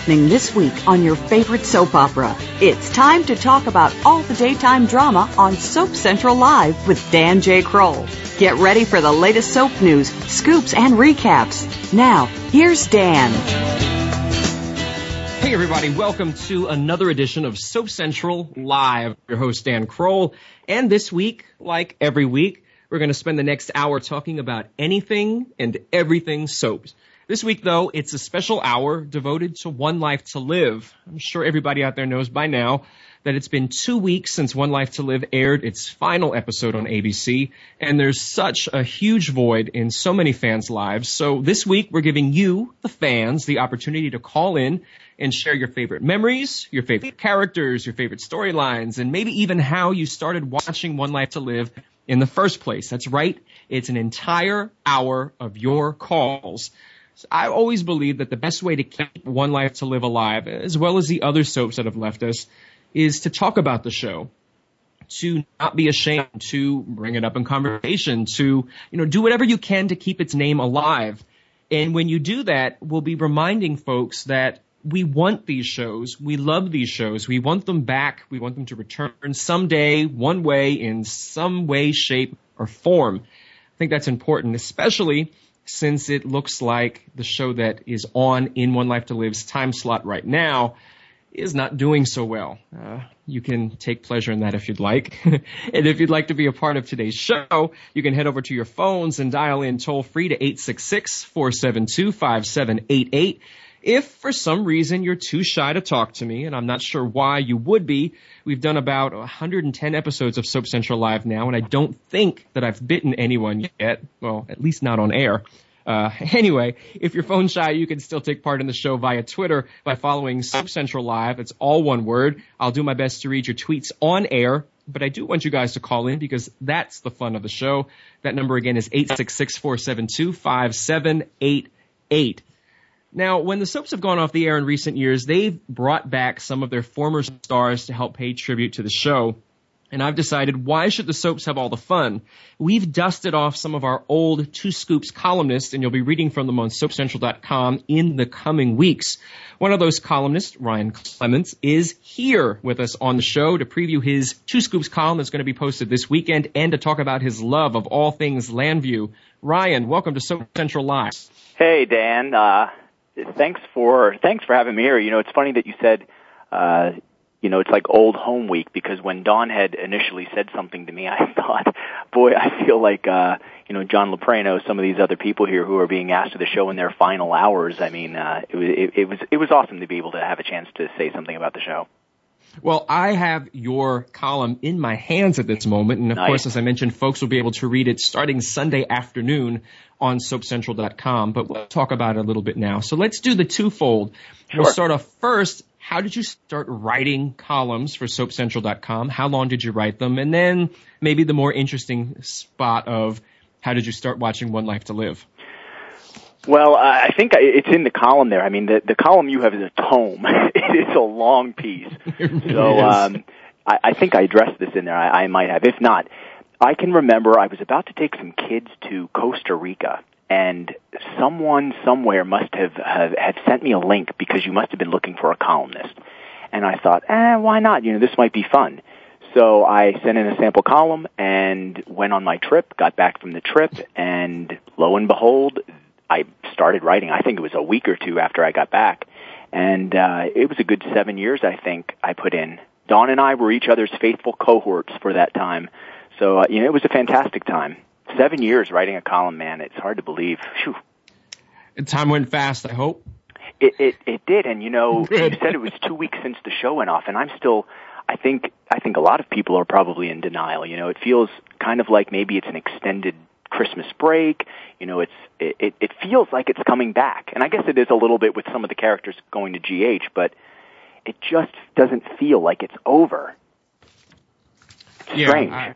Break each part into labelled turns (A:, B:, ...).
A: Happening this week on your favorite soap opera? It's time to talk about all the daytime drama on Soap Central Live with Dan J. Kroll. Get ready for the latest soap news, scoops, and recaps. Now, here's Dan.
B: Hey everybody, welcome to another edition of Soap Central Live. Your host Dan Kroll. And this week, like every week, we're going to spend the next hour talking about anything and everything soaps. This week, though, it's a special hour devoted to One Life to Live. I'm sure everybody out there knows by now that it's been two weeks since One Life to Live aired its final episode on ABC, and there's such a huge void in so many fans' lives. So this week, we're giving you, the fans, the opportunity to call in and share your favorite memories, your favorite characters, your favorite storylines, and maybe even how you started watching One Life to Live in the first place. That's right. It's an entire hour of your calls. I always believe that the best way to keep One Life to Live alive, as well as the other soaps that have left us, is to talk about the show. To not be ashamed, to bring it up in conversation, to, you know, do whatever you can to keep its name alive. And when you do that, we'll be reminding folks that we want these shows. We love these shows. We want them back. We want them to return someday, one way, in some way, shape, or form. I think that's important, especially since it looks like the show that is on in One Life to Live's time slot right now is not doing so well. Uh, you can take pleasure in that if you'd like. and if you'd like to be a part of today's show, you can head over to your phones and dial in toll free to 866-472-5788. If for some reason you're too shy to talk to me, and I'm not sure why you would be, we've done about 110 episodes of Soap Central Live now, and I don't think that I've bitten anyone yet. Well, at least not on air. Uh, anyway, if you're phone shy, you can still take part in the show via Twitter by following Soap Central Live. It's all one word. I'll do my best to read your tweets on air, but I do want you guys to call in because that's the fun of the show. That number again is 866-472-5788. Now, when the soaps have gone off the air in recent years, they've brought back some of their former stars to help pay tribute to the show. And I've decided why should the soaps have all the fun? We've dusted off some of our old Two Scoops columnists, and you'll be reading from them on SoapCentral.com in the coming weeks. One of those columnists, Ryan Clements, is here with us on the show to preview his Two Scoops column that's going to be posted this weekend and to talk about his love of all things Llanview. Ryan, welcome to Soap Central Live.
C: Hey, Dan. Uh, thanks for thanks for having me here. You know, it's funny that you said, uh, you know, it's like old home week because when Don had initially said something to me, I thought, boy, I feel like, uh, you know, John Loprieno, some of these other people here who are being asked to the show in their final hours. I mean, uh, it was it, it was it was awesome to be able to have a chance to say something about the show.
B: Well, I have your column in my hands at this moment. And of
C: Nice.
B: course, as I mentioned, folks will be able to read it starting Sunday afternoon on soapcentral.com. But we'll talk about it a little bit now. So let's do the twofold. We'll start off first. How did you start writing columns for soapcentral.com? How long did you write them? And then maybe the more interesting spot of how did you start watching One Life to Live?
C: Well, I I think it's in the column there. I mean, the the column you have is a tome. it is a long piece.
B: Really
C: So um, I, I think I addressed this in there. I, I might have. If not, I can remember I was about to take some kids to Costa Rica, and someone somewhere must have, have had sent me a link because you must have been looking for a columnist. And I thought, eh, why not? You know, this might be fun. So I sent in a sample column and went on my trip, got back from the trip, and lo and behold, I started writing. I think it was a week or two after I got back. And uh, it was a good seven years, I think, I put in. Dawn and I were each other's faithful cohorts for that time. So, uh, you know, it was a fantastic time. Seven years writing a column, man. It's hard to believe. Phew.
B: Time went fast, I hope.
C: It, it it did, and you know, you said it was two weeks since the show went off, and I'm still. I think I think a lot of people are probably in denial. You know, it feels kind of like maybe it's an extended Christmas break. You know, it's it it feels like it's coming back, and I guess it is a little bit with some of the characters going to GH, but it just doesn't feel like it's over. It's
B: yeah,
C: strange.
B: I,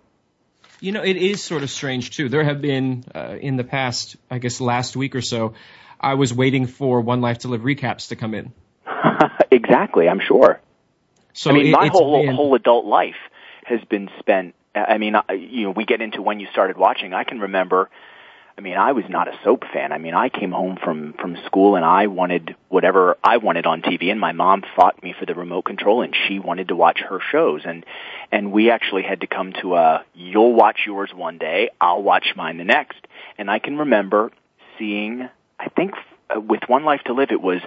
B: you know, it is sort of strange too. There have been uh, in the past, I guess, last week or so, I was waiting for One Life to Live recaps to come in.
C: exactly, I'm sure.
B: So
C: I mean,
B: it,
C: my whole
B: been,
C: whole adult life has been spent. I mean, you know, we get into when you started watching. I can remember I mean, I was not a soap fan. I mean, I came home from from school and I wanted whatever I wanted on TV, and my mom fought me for the remote control, and she wanted to watch her shows, and and we actually had to come to a you'll watch yours one day, I'll watch mine the next, and I can remember seeing, I think uh, with One Life to Live, it was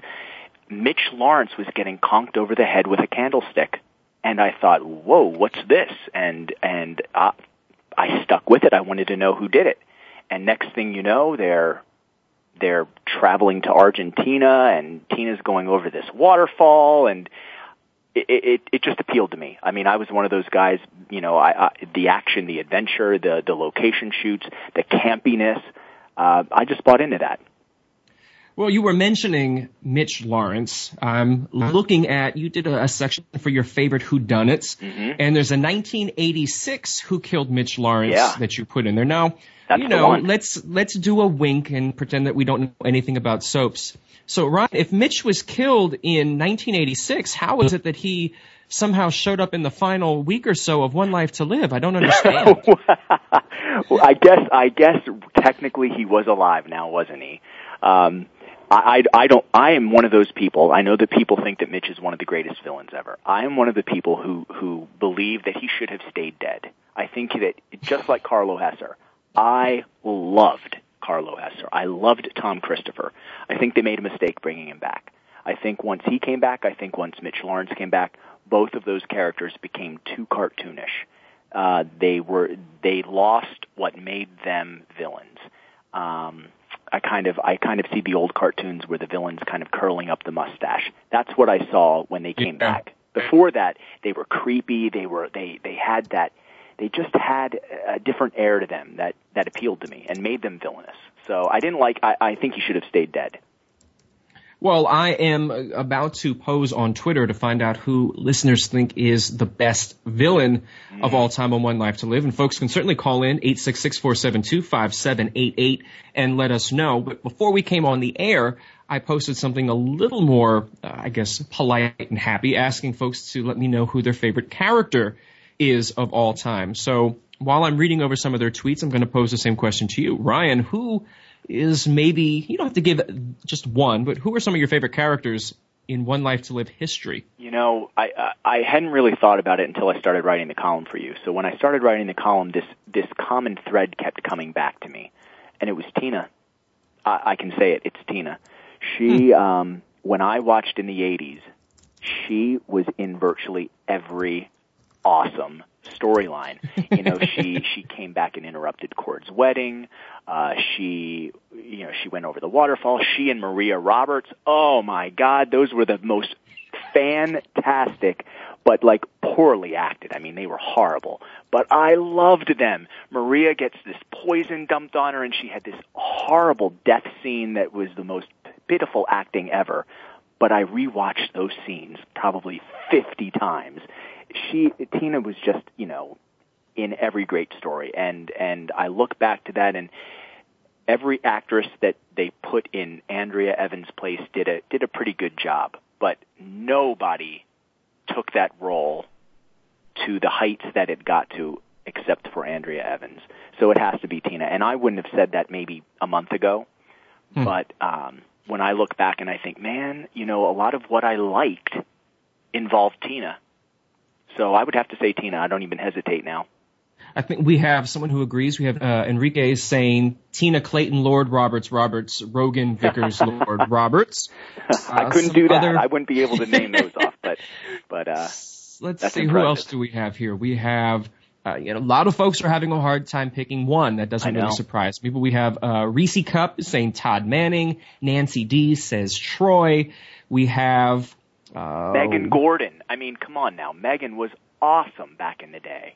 C: Mitch Lawrence was getting conked over the head with a candlestick, and I thought, whoa, what's this? And and uh, I stuck with it. I wanted to know who did it and next thing you know, they're they're traveling to Argentina, and Tina's going over this waterfall, and it, it it just appealed to me. I mean, I was one of those guys. You know, I, I the action, the adventure, the the location shoots, the campiness. Uh, I just bought into that.
B: Well, you were mentioning Mitch Lawrence. I'm looking at you did a, a section for your favorite whodunits,
C: mm-hmm.
B: and there's a 1986 Who Killed Mitch Lawrence
C: yeah.
B: that you put in there. Now,
C: That's
B: you know, let's let's do a wink and pretend that we don't know anything about soaps. So, Ryan, if Mitch was killed in 1986, how is it that he somehow showed up in the final week or so of One Life to Live? I don't understand.
C: well, I guess I guess technically he was alive now, wasn't he? Um, I, I, I don't. I am one of those people. I know that people think that Mitch is one of the greatest villains ever. I am one of the people who who believe that he should have stayed dead. I think that just like Carlo Hesser, I loved Carlo Hesser. I loved Thom Christopher. I think they made a mistake bringing him back. I think once he came back, I think once Mitch Lawrence came back, both of those characters became too cartoonish. Uh, they were they lost what made them villains. Um, I kind of I kind of see the old cartoons where the villains kind of curling up the mustache. That's what I saw when they came
B: Yeah.
C: back. Before that, they were creepy. They were they they had that they just had a different air to them that that appealed to me and made them villainous. So I didn't like. I, I think he should have stayed dead.
B: Well, I am about to pose on Twitter to find out who listeners think is the best villain of all time on One Life to Live. And folks can certainly call in 866-472-5788 and let us know. But before we came on the air, I posted something a little more, uh, I guess, polite and happy, asking folks to let me know who their favorite character is of all time. So while I'm reading over some of their tweets, I'm going to pose the same question to you. Ryan, who is maybe, you don't have to give just one, but who are some of your favorite characters in One Life to Live history?
C: You know, I I hadn't really thought about it until I started writing the column for you. So when I started writing the column, this this common thread kept coming back to me, and it was Tina. I, I can say it. It's Tina. She, um, when I watched in the '80s, she was in virtually every awesome storyline. You know, she she came back and interrupted Cord's wedding. Uh, she, you know, she went over the waterfall. She and Maria Roberts. Oh my God, those were the most fantastic, but like poorly acted. I mean, they were horrible, but I loved them. Maria gets this poison dumped on her, and she had this horrible death scene that was the most pitiful acting ever. But I rewatched those scenes probably 50 times. She, Tina was just, you know, in every great story, and and I look back to that, and every actress that they put in Andrea Evans' place did a did a pretty good job, but nobody took that role to the heights that it got to except for Andrea Evans. So it has to be Tina. And I wouldn't have said that maybe a month ago,
B: Hmm.
C: but um when I look back and I think, man, you know, a lot of what I liked involved Tina. So I would have to say Tina. I don't even hesitate now.
B: I think we have someone who agrees. We have uh, Enrique saying Tina Clayton, Lord Roberts, Roberts, Rogan, Vickers, Lord Roberts.
C: I
B: Uh,
C: couldn't
B: some
C: do that.
B: other-
C: I wouldn't be able to name those off, but but uh
B: Let's see who else do we have here. We have. Uh, you know, a lot of folks are having a hard time picking one. That doesn't really surprise me. But we have uh, Reese Cup saying Todd Manning. Nancy D says Troy. We have
C: uh, Megan Gordon. I mean, come on now. Megan was awesome back in the day.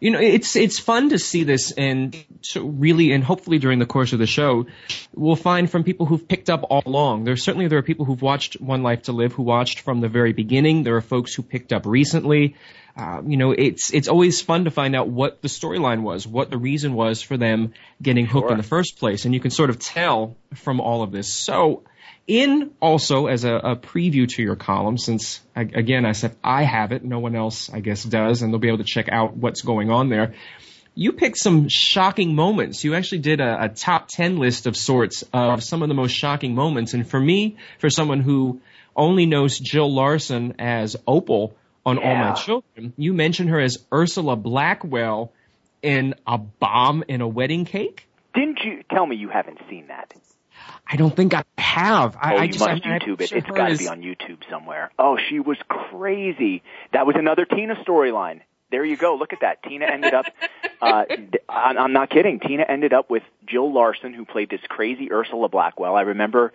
B: You know, it's it's fun to see this, and so really, and hopefully during the course of the show, we'll find from people who've picked up all along. There's certainly there are people who've watched One Life to Live who watched from the very beginning. There are folks who picked up recently. Uh, you know, it's it's always fun to find out what the storyline was, what the reason was for them getting hooked sure. in the first place, and you can sort of tell from all of this. So in also as a, a, preview to your column, since again I said I have it, no one else I guess does, and they'll be able to check out what's going on there. You picked some shocking moments. You actually did a, a top ten list of sorts of some of the most shocking moments, and for me, for someone who only knows Jill Larson as Opal on yeah. All My Children, you mentioned her as Ursula Blackwell in A Bomb in a Wedding Cake.
C: Didn't you tell me you haven't seen that?
B: I don't think I have.
C: I,
B: oh,
C: I just, must I, YouTube it. It's got to be on YouTube somewhere. Oh, she was crazy. That was another Tina storyline. There you go. Look at that. Tina ended up. Uh, I'm not kidding. Tina ended up with Jill Larson, who played this crazy Ursula Blackwell. I remember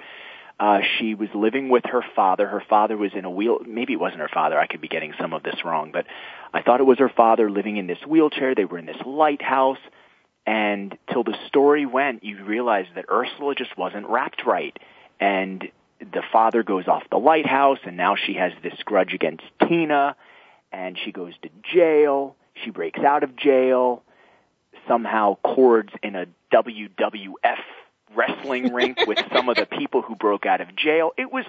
C: uh, she was living with her father. Her father was in a wheel. Maybe it wasn't her father. I could be getting some of this wrong, but I thought it was her father living in this wheelchair. They were in this lighthouse. And till the story went, you realize that Ursula just wasn't wrapped right. And the father goes off the lighthouse, and now she has this grudge against Tina, and she goes to jail. She breaks out of jail, somehow Cord's in a WWF wrestling rink with some of the people who broke out of jail. It was,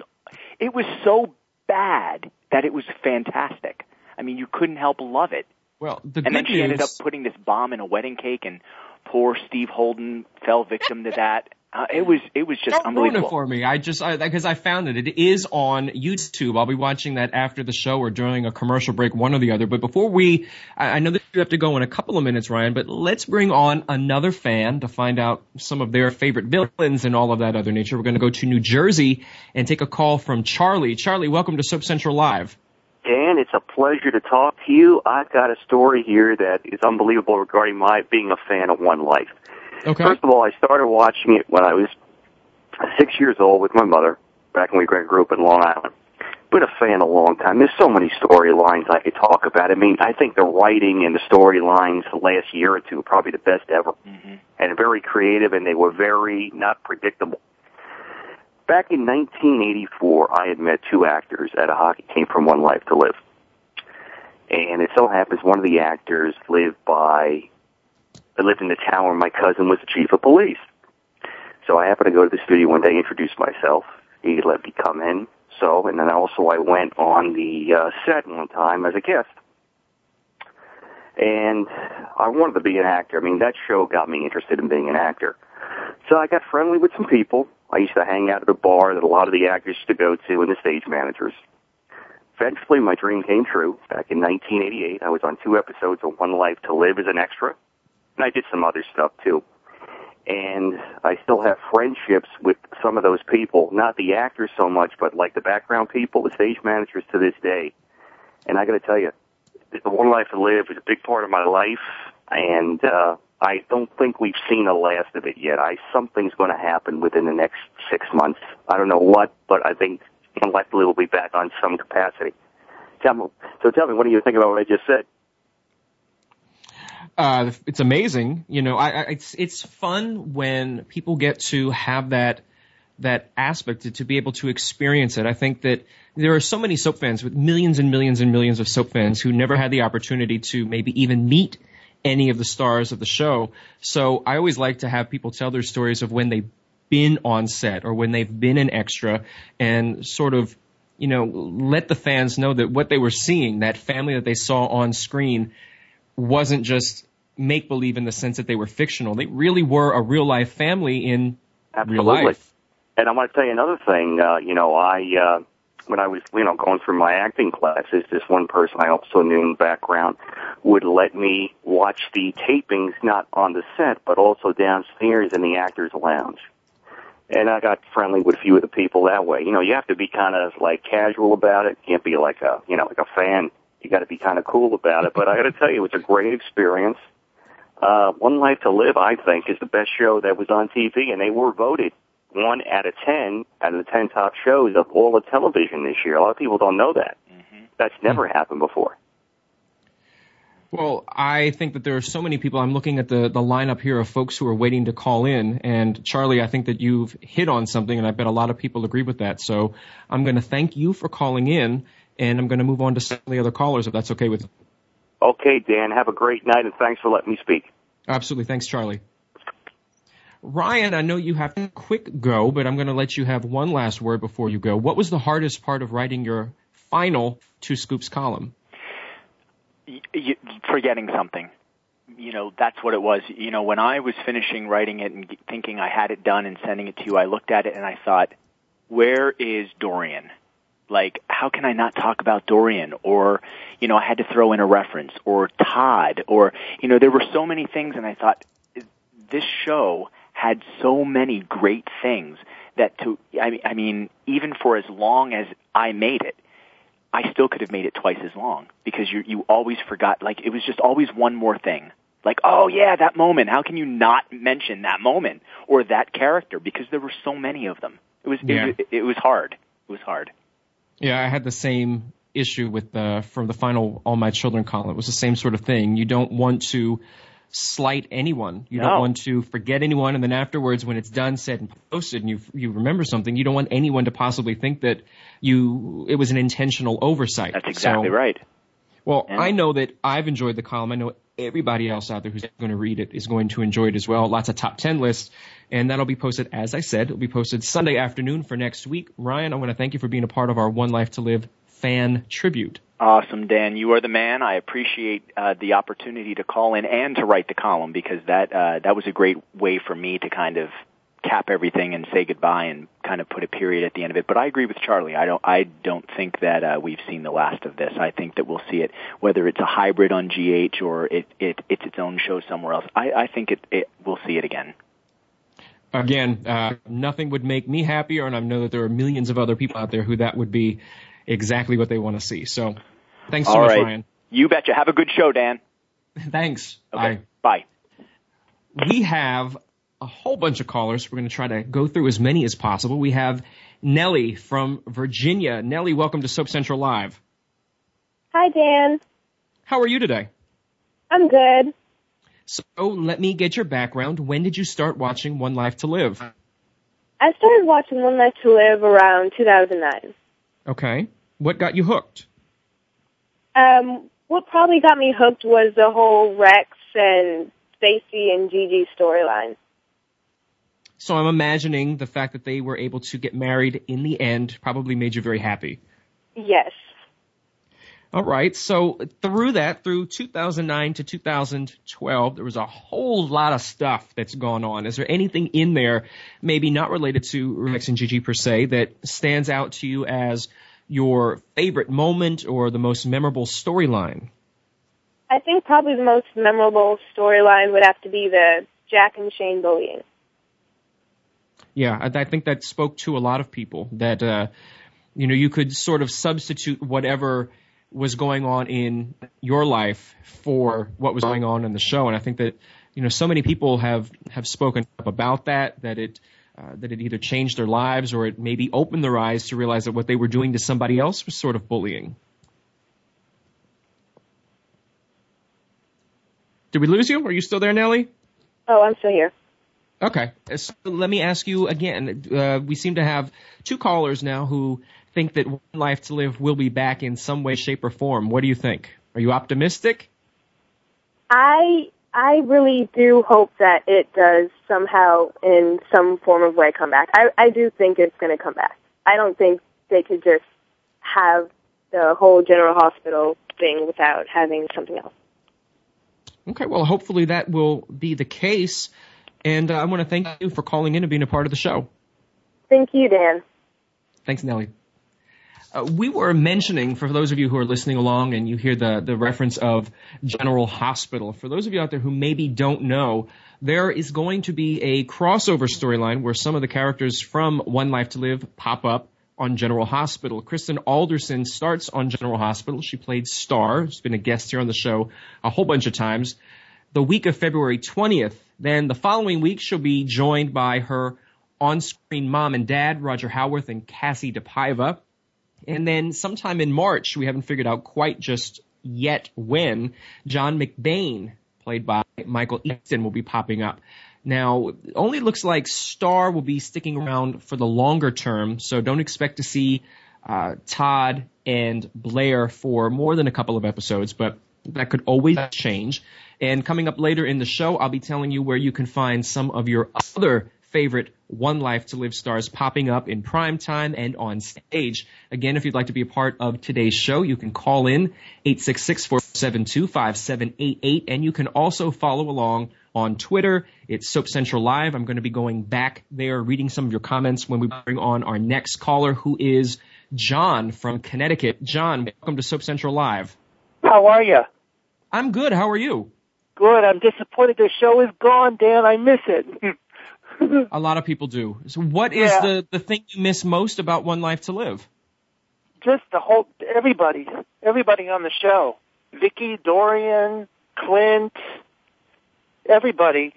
C: it was so bad that it was fantastic. I mean, you couldn't help love it.
B: Well, the
C: and then she
B: news...
C: ended up putting this bomb in a wedding cake, and poor Steve Holden fell victim to that. Uh, it was it was just
B: Don't
C: unbelievable.
B: Ruin it for me. I just because I, I, found it. It is on YouTube. I'll be watching that after the show or during a commercial break, one or the other. But before we, I, I know that you have to go in a couple of minutes, Ryan. But let's bring on another fan to find out some of their favorite villains and all of that other nature. We're going to go to New Jersey and take a call from Charlie. Charlie, welcome to Soap Central Live.
D: Dan, it's a pleasure to talk to you. I've got a story here that is unbelievable regarding my being a fan of One Life.
B: Okay.
D: First of all, I started watching it when I was six years old with my mother back when we grew up in Long Island. Been a fan a long time. There's so many storylines I could talk about. I mean, I think the writing and the storylines the last year or two are probably the best ever, mm-hmm. and very creative, and they were very not predictable. Back in 1984, I had met two actors at a hockey game from One Life to Live. And it so happens one of the actors lived by, lived in the town where my cousin was the chief of police. So I happened to go to the studio one day, introduce myself. He let me come in. So, and then also I went on the uh, set one time as a guest. And I wanted to be an actor. I mean, that show got me interested in being an actor. So I got friendly with some people. I used to hang out at a bar that a lot of the actors used to go to and the stage managers. Eventually, my dream came true. Back in 1988, I was on two episodes of One Life to Live as an extra, and I did some other stuff too. And I still have friendships with some of those people, not the actors so much, but like the background people, the stage managers to this day. And I got to tell you, the One Life to Live is a big part of my life, and uh, I don't think we've seen the last of it yet. I something's going to happen within the next six months. I don't know what, but I think likely we'll be back on some capacity. Tell me, so tell me, what do you think about what I just said?
B: Uh, it's amazing. You know, I, I, it's it's fun when people get to have that that aspect to, to be able to experience it. I think that there are so many soap fans with millions and millions and millions of soap fans who never had the opportunity to maybe even meet any of the stars of the show. So I always like to have people tell their stories of when they've been on set or when they've been an extra and sort of, you know, let the fans know that what they were seeing, that family that they saw on screen wasn't just make believe in the sense that they were fictional. They really were a real life family in
D: Absolutely.
B: real life.
D: And I want to tell you another thing. Uh, you know, I uh, when I was, you know, going through my acting classes, this one person I also knew in the background would let me watch the tapings not on the set, but also downstairs in the actors' lounge. And I got friendly with a few of the people that way. You know, you have to be kind of like casual about it. You can't be like a, you know, like a fan. You got to be kind of cool about it. But I got to tell you, it's a great experience. Uh, One Life to Live, I think, is the best show that was on TV, and they were voted one out of ten out of the ten top shows of all of television this year. A lot of people don't know that. Mm-hmm. That's never mm-hmm. happened before.
B: Well, I think that there are so many people. I'm looking at the, the lineup here of folks who are waiting to call in. And Charlie, I think that you've hit on something, and I bet a lot of people agree with that. So I'm going to thank you for calling in, and I'm going to move on to some of the other callers if that's okay with you.
D: Okay, Dan. Have a great night, and thanks for letting me speak.
B: Absolutely. Thanks, Charlie. Ryan, I know you have to quick go, but I'm going to let you have one last word before you go. What was the hardest part of writing your final Two Scoops column?
C: Forgetting something. You know, that's what it was. You know, when I was finishing writing it and thinking I had it done and sending it to you, I looked at it and I thought, where is Dorian? Like, how can I not talk about Dorian? Or, you know, I had to throw in a reference, or Todd, or, you know, there were so many things, and I thought, this show had so many great things that to, I mean, I mean, even for as long as I made it, I still could have made it twice as long because you you always forgot like it was just always one more thing. Like, oh yeah, that moment. How can you not mention that moment or that character because there were so many of them. It was yeah. it, it was hard. It was hard.
B: Yeah, I had the same issue with the from the final All My Children column. It was the same sort of thing. You don't want to slight anyone. You
C: no.
B: don't want to forget anyone, and then afterwards, when it's done, said, and posted, and you you remember something, you don't want anyone to possibly think that you it was an intentional oversight.
C: That's exactly
B: so,
C: right.
B: Well, I know that I've enjoyed the column. I know everybody else out there who's going to read it is going to enjoy it as well. Lots of top 10 lists. And that'll be posted, as I said, it'll be posted Sunday afternoon for next week. Ryan, I want to thank you for being a part of our One Life to Live fan tribute.
C: Awesome, Dan. You are the man. I appreciate uh, the opportunity to call in and to write the column because that uh, that was a great way for me to kind of cap everything and say goodbye and kind of put a period at the end of it. But I agree with Charlie. I don't I don't think that uh, we've seen the last of this. I think that we'll see it whether it's a hybrid on GH or it, it it's its own show somewhere else. I, I think it, it we'll see it again.
B: Again, uh, nothing would make me happier, and I know that there are millions of other people out there who that would be exactly what they want to see. So, thanks so
C: All
B: much,
C: right.
B: Ryan.
C: You betcha. Have a good show, Dan.
B: Thanks.
C: Okay.
B: Bye. Bye. We have a whole bunch of callers. We're going to try to go through as many as possible. We have Nellie from Virginia. Nellie, welcome to Soap Central Live.
E: Hi, Dan.
B: How are you today?
E: I'm good.
B: So let me get your background. When did you start watching One Life to Live?
E: I started watching One Life to Live around 2009.
B: Okay. What got you hooked?
E: Um, what probably got me hooked was the whole Rex and Stacy and Gigi storyline.
B: So I'm imagining the fact that they were able to get married in the end probably made you very happy.
E: Yes.
B: All right. So through that, through 2009 to 2012, there was a whole lot of stuff that's gone on. Is there anything in there, maybe not related to Rex and Gigi per se, that stands out to you as your favorite moment or the most memorable storyline?
E: I think probably the most memorable storyline would have to be the Jack and Shane bullying.
B: Yeah, I, I think that spoke to a lot of people that, uh, you know, you could sort of substitute whatever was going on in your life for what was going on in the show. And I think that, you know, so many people have, have spoken up about that, that it, uh, that it either changed their lives or it maybe opened their eyes to realize that what they were doing to somebody else was sort of bullying. Did we lose you? Are you still there, Nellie?
E: Oh, I'm still here.
B: Okay. So let me ask you again. Uh, we seem to have two callers now who think that One Life to Live will be back in some way, shape, or form. What do you think? Are you optimistic?
E: I I really do hope that it does somehow, in some form of way, come back. I I do think it's going to come back. I don't think they could just have the whole General Hospital thing without having something else.
B: Okay, well, hopefully that will be the case. And uh, I want to thank you for calling in and being a part of the show.
E: Thank you, Dan.
B: Thanks, Nellie. Uh, we were mentioning, for those of you who are listening along and you hear the, the reference of General Hospital, for those of you out there who maybe don't know, there is going to be a crossover storyline where some of the characters from One Life to Live pop up on General Hospital. Kristen Alderson starts on General Hospital. She played Star. She's been a guest here on the show a whole bunch of times. The week of February 20th, then the following week she'll be joined by her on-screen mom and dad, Roger Howarth and Kassie DePaiva. And then sometime in March, we haven't figured out quite just yet when, John McBain, played by Michael Easton, will be popping up. Now, only looks like Star will be sticking around for the longer term, so don't expect to see uh, Todd and Blair for more than a couple of episodes, but that could always change. And coming up later in the show, I'll be telling you where you can find some of your other favorite One Life to Live stars popping up in prime time and on stage. Again, if you'd like to be a part of today's show, you can call in 866-472-5788 and you can also follow along on Twitter. It's Soap Central Live. I'm going to be going back there, reading some of your comments when we bring on our next caller who is John from Connecticut. John, welcome to Soap Central Live.
F: How are you?
B: I'm good. How are you?
F: Good. I'm disappointed the show is gone, Dan. I miss it.
B: a lot of people do. So what is
F: Yeah.
B: the, the thing you miss most about One Life to Live?
F: Just the whole everybody, everybody on the show. Viki, Dorian, Clint, everybody.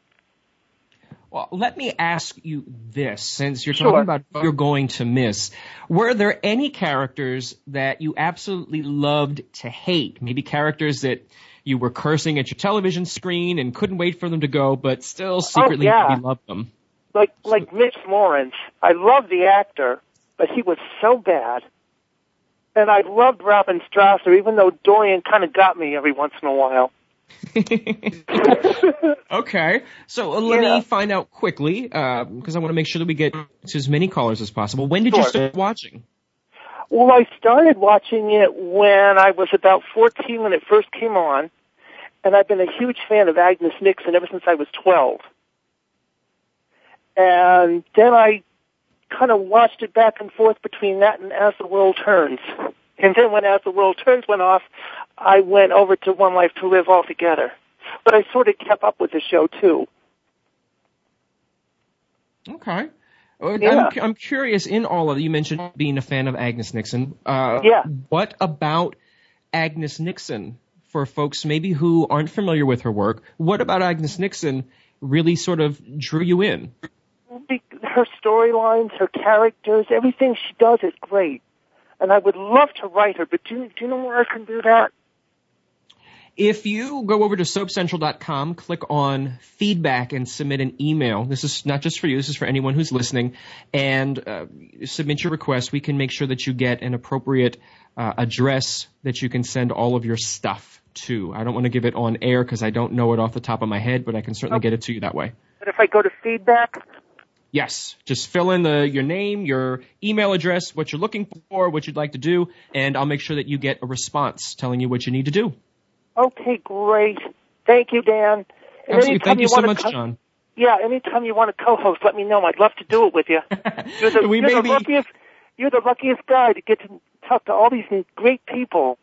B: Well, let me ask you this, since you're
F: Sure.
B: talking about what you're going to miss. Were there any characters that you absolutely loved to hate? Maybe characters that you were cursing at your television screen and couldn't wait for them to go, but still oh, secretly
F: Oh, yeah.
B: loved them.
F: Like like Mitch Lawrence. I love the actor, but he was so bad. And I loved Robin Strasser, even though Dorian kind of got me every once in a while.
B: Okay, so uh, let
F: Yeah.
B: me find out quickly, because I want to make sure that we get to as many callers as possible. When did you start watching?
F: Well, I started watching it when I was about 14 when it first came on, and I've been a huge fan of Agnes Nixon ever since I was 12. And then I kind of watched it back and forth between that and As the World Turns. And then when As the World Turns went off, I went over to One Life to Live altogether. But I sort of kept up with the show too.
B: Okay.
F: Yeah.
B: I'm, I'm curious in all of it, you mentioned being a fan of Agnes Nixon. Uh,
F: Yeah.
B: What about Agnes Nixon for folks maybe who aren't familiar with her work? What about Agnes Nixon really sort of drew you in?
F: Be- Her storylines, her characters, everything she does is great. And I would love to write her, but do you, do you know where I can do that?
B: If you go over to soapcentral.com, click on feedback and submit an email. This is not just for you, this is for anyone who's listening. And uh, submit your request. We can make sure that you get an appropriate uh, address that you can send all of your stuff to. I don't want to give it on air because I don't know it off the top of my head, but I can certainly get it to you that way.
F: But if I go to feedback,
B: Yes, just fill in the your name, your email address, what you're looking for, what you'd like to do, and I'll make sure that you get a response telling you what you need to do.
F: okay, great. Thank you, Dan. And
B: Absolutely. Thank you so
F: wanna
B: much,
F: co-
B: John.
F: Yeah, anytime you want to co-host, let me know. I'd love to do it with you. You're the,
B: We
F: you're the luckiest. You're the luckiest guy to get to talk to all these great people.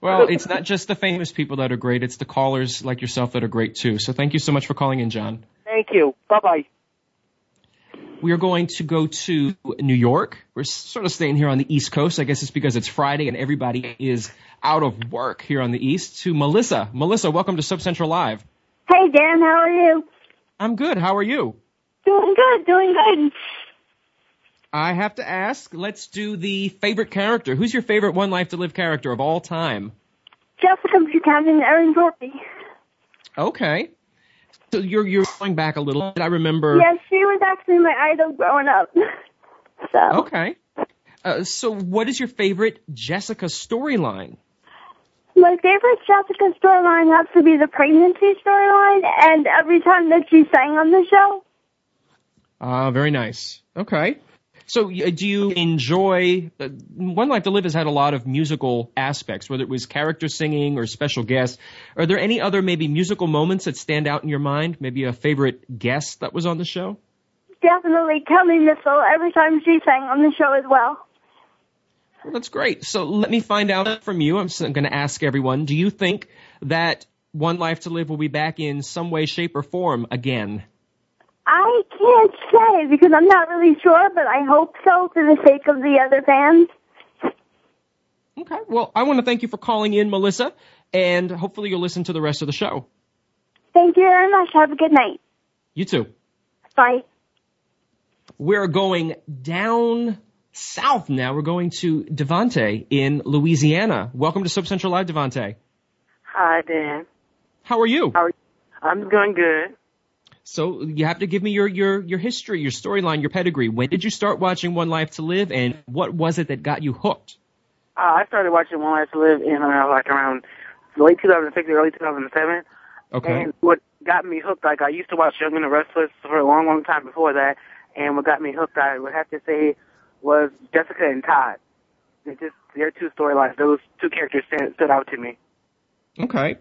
B: Well, it's not just the famous people that are great, it's the callers like yourself that are great too. So thank you so much for calling in, John.
F: Thank you. Bye bye.
B: We are going to go to New York. We're sort of staying here on the East Coast. I guess it's because it's Friday and everybody is out of work here on the East. To Melissa. Melissa, welcome to Soap Central Live.
G: Hey Dan, how are you?
B: I'm good. How are you?
G: Doing good, doing good.
B: I have to ask, let's do the favorite character. Who's your favorite One Life to Live character of all time?
G: Jessica Buchanan and Erin Torpey.
B: Okay. So you're you're going back a little bit. I remember
G: Yes, she was actually my idol growing up. So
B: Okay. Uh, so what is your favorite Jessica storyline?
G: my favorite Jessica storyline has to be the pregnancy storyline and every time that she sang on the show.
B: Ah, very nice. Okay. So do you enjoy uh, One Life to Live has had a lot of musical aspects, whether it was character singing or special guests. Are there any other maybe musical moments that stand out in your mind? Maybe a favorite guest that was on the show?
G: Definitely Kelly Missile every time she sang on the show as well.
B: Well, that's great. So let me find out from you. I'm going to ask everyone, do you think that One Life to Live will be back in some way, shape, or form again?
G: I can't say because I'm not really sure, but I hope so for the sake of the other fans.
B: Okay. Well, I want to thank you for calling in, Melissa, and hopefully you'll listen to the rest of the show.
G: Thank you very much. Have a good night.
B: You too.
G: Bye.
B: we're going down south now. We're going to Devante in Louisiana. Welcome to Soap Central Live, Devante.
H: Hi, Dan.
B: How are you?
H: How are you? I'm doing good.
B: So you have to give me your your your history, your storyline, your pedigree. When did you start watching One Life to Live, and what was it that got you hooked?
H: Uh, I started watching One Life to Live in uh, like around late 2006, early 2007.
B: Okay.
H: And what got me hooked, like I used to watch Young and the Restless for a long, long time before that, and what got me hooked, I would have to say, was Jessica and Todd. They just their two storylines, those two characters stand, stood out to me.
B: Okay.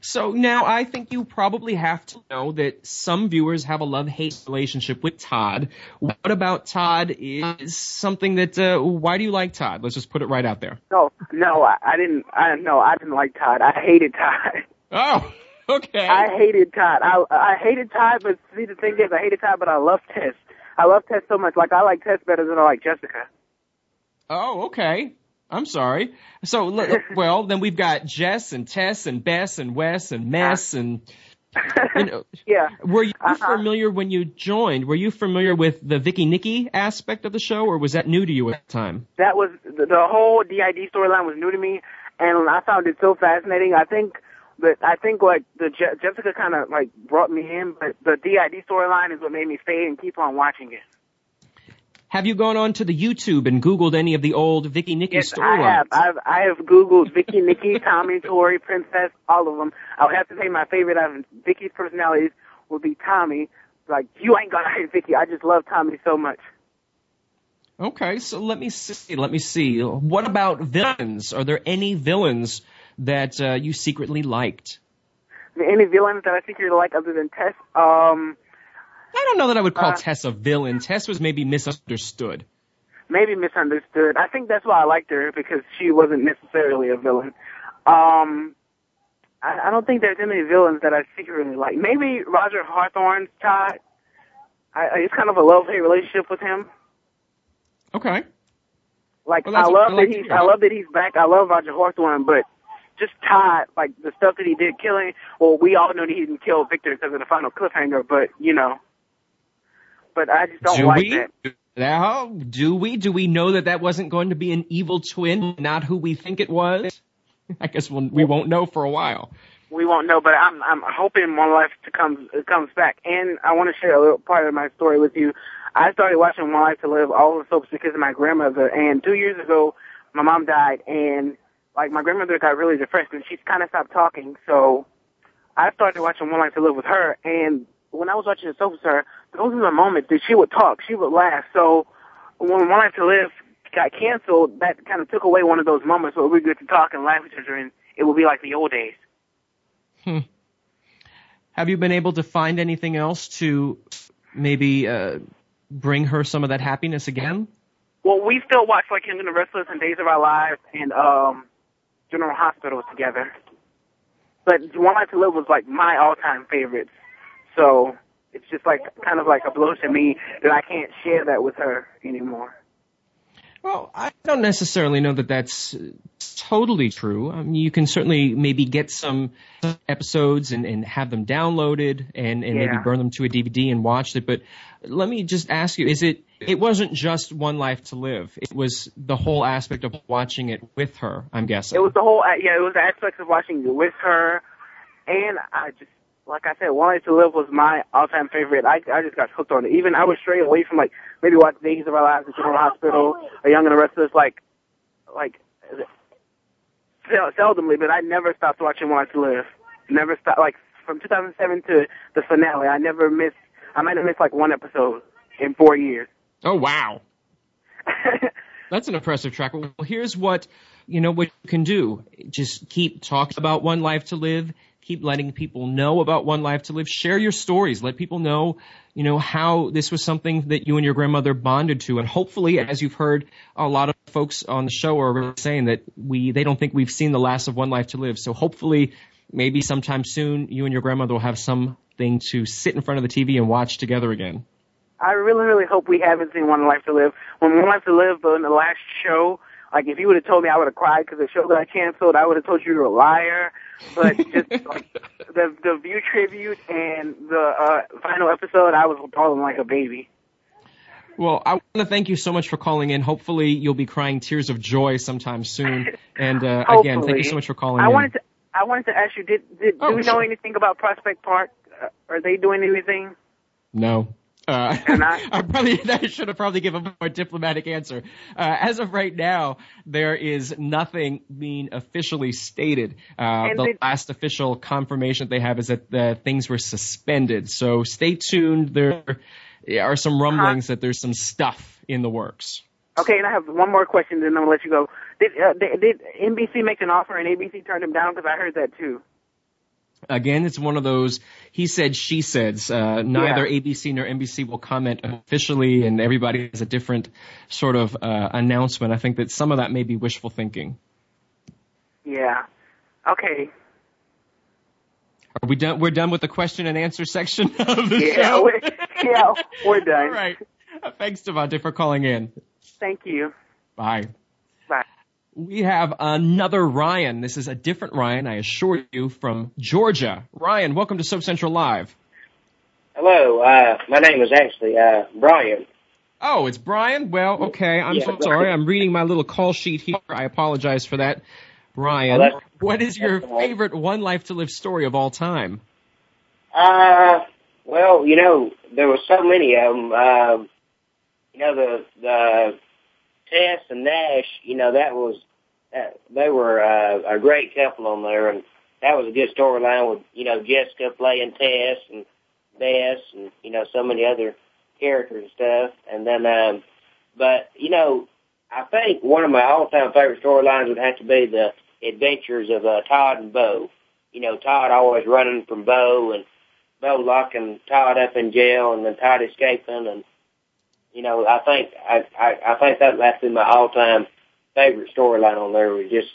B: So now I think you probably have to know that some viewers have a love-hate relationship with Todd. What about Todd is something that, uh, why do you like Todd? Let's just put it right out there.
H: No, no, I, I didn't, I, no, I didn't like Todd. I hated Todd.
B: Oh, okay.
H: I hated Todd. I, I hated Todd, but see, the thing is, I hated Todd, but I love Tess. I love Tess so much. Like, I like Tess better than I like Jessica.
B: Oh, okay. I'm sorry. So, l- well, then we've got Jess and Tess and Bess and Wes and Mess and. You know,
H: yeah.
B: were you
H: Uh-huh.
B: familiar when you joined? Were you familiar with the Viki Niki aspect of the show, or was that new to you at the time?
H: that was the, the whole DID storyline was new to me, and I found it so fascinating. I think that I think like the Je- Jessica kind of like brought me in, but the DID storyline is what made me stay and keep on watching it.
B: Have you gone on to the YouTube and Googled any of the old Viki Niki
H: Yes, I have. I've I have Googled Viki, Niki, Tommy, Tori, Princess, all of them. I would have to say my favorite out of Viki's personalities would be Tommy. Like you ain't gonna hate Viki. I just love Tommy so much.
B: Okay, so let me see. Let me see. What about villains? Are there any villains that uh, you secretly liked?
H: Any villains that I you're like other than Tess? Um,
B: I don't know that I would call
H: Uh,
B: Tess a villain. Tess was maybe misunderstood.
H: maybe misunderstood. I think that's why I liked her because she wasn't necessarily a villain. Um, I, I don't think there's any villains that I secretly like. Maybe Roger Howarth's Todd. I, I- it's kind of a love-hate relationship with him.
B: Okay.
H: Like
B: Well,
H: I love
B: I like
H: that he's. I love that he's back. I love Roger Howarth, but just Todd, like the stuff that he did killing. Well, we all know that he didn't kill Victor because of the final cliffhanger, but you know. But I just don't
B: do
H: like
B: we?
H: that.
B: Now, do we? Do we know that that wasn't going to be an evil twin, not who we think it was? I guess we'll, we won't know for a while.
H: We won't know, but I'm I'm hoping One Life to come comes back. And I want to share a little part of my story with you. I started watching One Life to Live all the soaps because of my grandmother. And two years ago, my mom died, and like my grandmother got really depressed, and she kind of stopped talking. So I started watching One Life to Live with her. And when I was watching the soaps with her, those were the moments that she would talk, she would laugh. So when One Life to Live got canceled, that kind of took away one of those moments where we get to talk and laugh at each other, and it would be like the old days.
B: Hmm. Have you been able to find anything else to maybe uh, bring her some of that happiness again?
H: Well, we still watch like and the Restless and Days of Our Lives and um General Hospital together. But One Life to Live was like my all-time favorite. So it's just like kind of like a blow to me that I can't share that with her anymore.
B: Well, I don't necessarily know that that's totally true. I mean, you can certainly maybe get some episodes and, and have them downloaded and, and maybe burn them to a DVD and watch it. But let me just ask you, is it, it wasn't just One Life to Live. It was the whole aspect of watching it with her, I'm guessing.
H: It was the whole yeah, it was the aspects of watching it with her, and I just like I said, One Life to Live was my all-time favorite. I I just got hooked on it. Even I would stray away from like maybe watch Days of Our Lives, at General Hospital, or Young and the Restless, like like sel- seldomly, but I never stopped watching One Life to Live. Never stopped. Like from 2007 to the finale, I never missed. I might have missed like one episode in four years.
B: Oh wow. That's an impressive track. Well, here's what you know what you can do. Just keep talking about One Life to Live. Keep letting people know about One Life to Live. Share your stories. Let people know, you know, how this was something that you and your grandmother bonded to. And hopefully, as you've heard, a lot of folks on the show are saying that we they don't think we've seen the last of One Life to Live. So hopefully, maybe sometime soon, you and your grandmother will have something to sit in front of the TV and watch together again.
H: I really, really hope we haven't seen One Life to Live. When One Life to Live, in the last show, like if you would have told me, I would have cried because the show got canceled. I would have told you you're a liar. But just like the the View tribute and the uh, final episode, I was bawling like a baby.
B: Well, I want to thank you so much for calling in. Hopefully, you'll be crying tears of joy sometime soon. And uh, again, thank you so much for calling
H: I
B: in.
H: wanted to I wanted to ask you, did, did
B: Oh,
H: do we know
B: sure.
H: anything about Prospect Park? Uh, are they doing anything?
B: No. Uh,
H: They're not?
B: I probably I should have probably given a more diplomatic answer. Uh, as of right now, there is nothing being officially stated. Uh,
H: And
B: the last official confirmation they have is that the things were suspended. So stay tuned. There are some rumblings that there's some stuff in the works.
H: Okay, and I have one more question, then I'm gonna let you go. Did uh, did, did NBC make an offer and ABC turned them down? Because I heard that too.
B: Again, it's one of those he said, she says. Uh, neither ABC nor NBC will comment officially, and everybody has a different sort of uh, announcement. I think that some of that may be wishful thinking.
H: Yeah. Okay.
B: Are we done? We're done with the question and answer section of the
H: Yeah,
B: show.
H: we're, yeah, we're done.
B: All right. Thanks, Devante, for calling in.
H: Thank you.
B: Bye. We have another Ryan. This is a different Ryan, I assure you, from Georgia. Ryan, welcome to Soap Central Live.
I: Hello, uh, my name is actually uh, Brian.
B: Oh, it's Brian? Well, okay. I'm
I: Yeah,
B: so sorry. I'm reading my little call sheet here. I apologize for that. Brian,
I: that's-
B: what is your
I: that's all right.
B: favorite One Life to Live story of all time?
I: Uh, well, you know, there were so many of them. Um, you know, the the Tess and Nash. You know, that was that, they were uh, a great couple on there, and that was a good storyline with you know Jessica playing Tess and Bess, and you know so many other characters and stuff. And then, um, but you know, I think one of my all-time favorite storylines would have to be the adventures of uh, Todd and Bo. You know, Todd always running from Bo and Bo locking Todd up in jail and then Todd escaping and you know, I think I I, I think that that's been my all time favorite storyline on there was just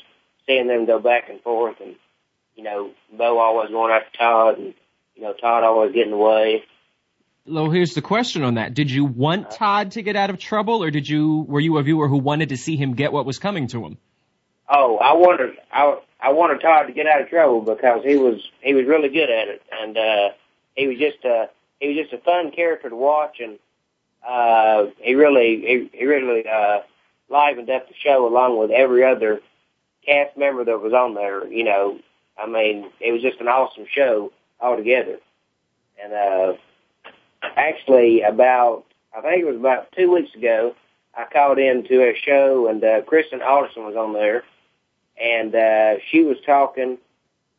I: seeing them go back and forth and you know, Bo always going after Todd and you know, Todd always getting away.
B: Well, here's the question on that. Did you want Todd to get out of trouble, or did you were you a viewer who wanted to see him get what was coming to him?
I: Oh, I wanted I I wanted Todd to get out of trouble because he was he was really good at it, and uh, he was just a he was just a fun character to watch, and uh, he really he, he really uh, livened up the show along with every other cast member that was on there. You know, I mean, it was just an awesome show altogether, and uh, actually about I think it was about two weeks ago. I called into a show and uh, Kristen Alderson was on there, and uh, she was talking,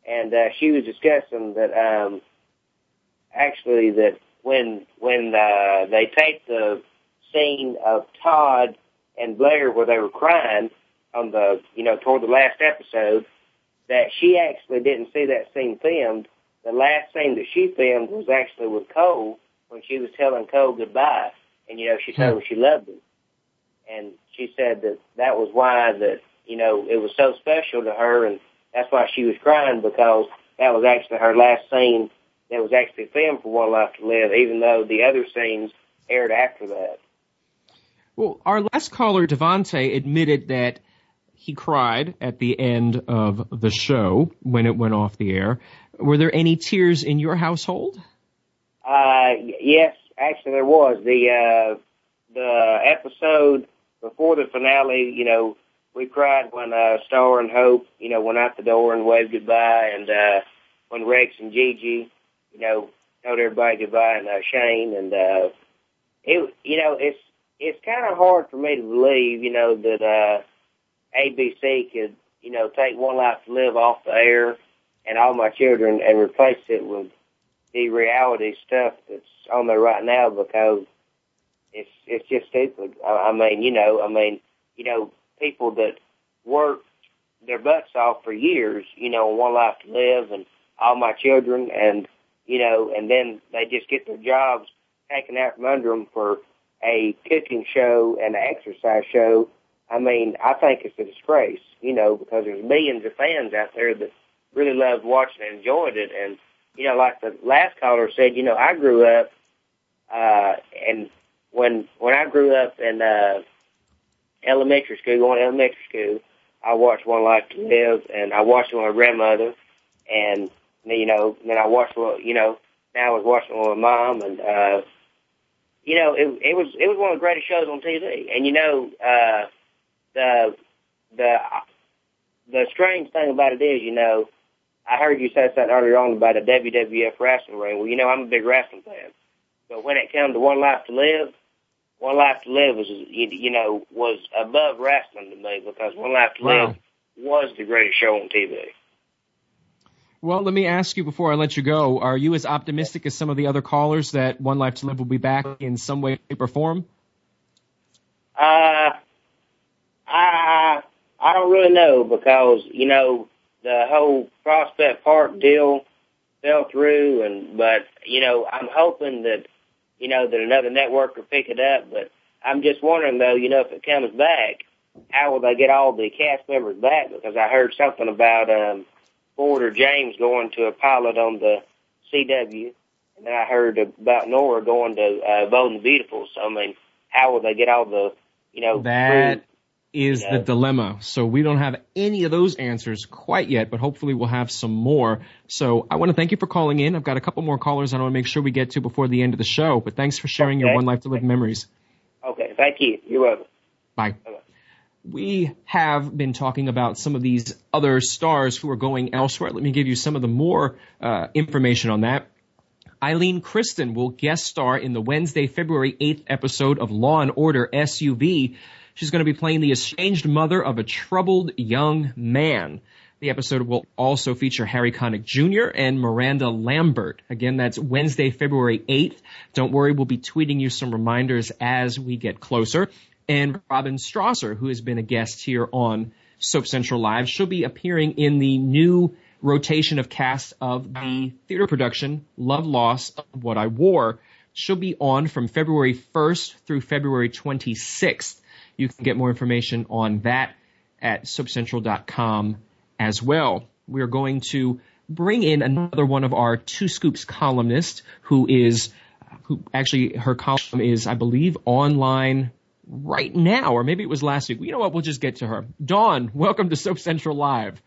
I: and uh, she was discussing that um, actually that when when uh, they take the scene of Todd and Blair where they were crying on the you know toward the last episode, that she actually didn't see that scene filmed. The last scene that she filmed was actually with Cole when she was telling Cole goodbye, and you know she told him she loved him. And she said that that was why that you know it was so special to her, and that's why she was crying because that was actually her last scene that was actually filmed for One Life to Live, even though the other scenes aired after that.
B: Well, our last caller, Devante, admitted that he cried at the end of the show when it went off the air. Were there any tears in your household?
I: Uh, yes, actually there was the uh, the episode before the finale. You know, we cried when uh, Starr and Hope, you know, went out the door and waved goodbye, and uh, when Rex and Gigi, you know, told everybody goodbye, and uh, Shane, and uh, it, you know, it's it's kind of hard for me to believe, you know, that uh, ABC could, you know, take One Life to Live off the air and all my children and replace it with the reality stuff that's on there right now because it's it's just stupid. I, I mean, you know, I mean, you know, people that work their butts off for years, you know, one life to live, and all my children, and you know, and then they just get their jobs taken out from under them for a cooking show and an exercise show. I mean, I think it's a disgrace, you know, because there's millions of fans out there that really loved watching and enjoyed it, and you know, like the last caller said, you know, I grew up, uh, and when when I grew up in uh, elementary school, going to elementary school, I watched One Life to Live, and I watched it with my grandmother, and you know, then I watched, you know, now I was watching with my mom, and uh, you know, it, it was it was one of the greatest shows on TV. And you know, uh, the the the strange thing about it is, you know, I heard you say something earlier on about a WWF wrestling ring. Well, you know, I'm a big wrestling fan, but when it comes to One Life to Live, One Life to Live was you, you know was above wrestling to me because One Life to
B: Wow.
I: Live was the greatest show on TV.
B: Well, let me ask you before I let you go: Are you as optimistic as some of the other callers that One Life to Live will be back in some way, shape, or form?
I: Uh, I I don't really know because you know the whole Prospect Park deal fell through, and but you know I'm hoping that you know that another network will pick it up. But I'm just wondering though, you know, if it comes back, how will they get all the cast members back? Because I heard something about um, Ford or James going to a pilot on the CW, and then I heard about Nora going to uh, Bold and Beautiful. So I mean, how will they get all the you know
B: That is
I: Yeah.
B: the dilemma. So we don't have any of those answers quite yet, but hopefully we'll have some more. So I want to thank you for calling in. I've got a couple more callers I want to make sure we get to before the end of the show. But thanks for sharing your One Life to Live memories.
I: Okay, thank you. You're welcome.
B: Bye. We have been talking about some of these other stars who are going elsewhere. Let me give you some of the more uh, information on that. Ilene Kristen will guest star in the Wednesday, February 8th episode of Law and Order SVU. She's going to be playing the estranged mother of a troubled young man. The episode will also feature Harry Connick Jr. and Miranda Lambert. Again, that's Wednesday, February 8th. Don't worry, we'll be tweeting you some reminders as we get closer. And Robin Strasser, who has been a guest here on Soap Central Live, she'll be appearing in the new rotation of cast of the theater production Love, Loss, and What I Wore. She'll be on from February 1st through February 26th. You can get more information on that at soapcentral.com as well. We are going to bring in another one of our Two Scoops columnists who is, who actually her column is, I believe, online right now, or maybe it was last week. You know what? We'll just get to her. Dawn, welcome to Soap Central Live.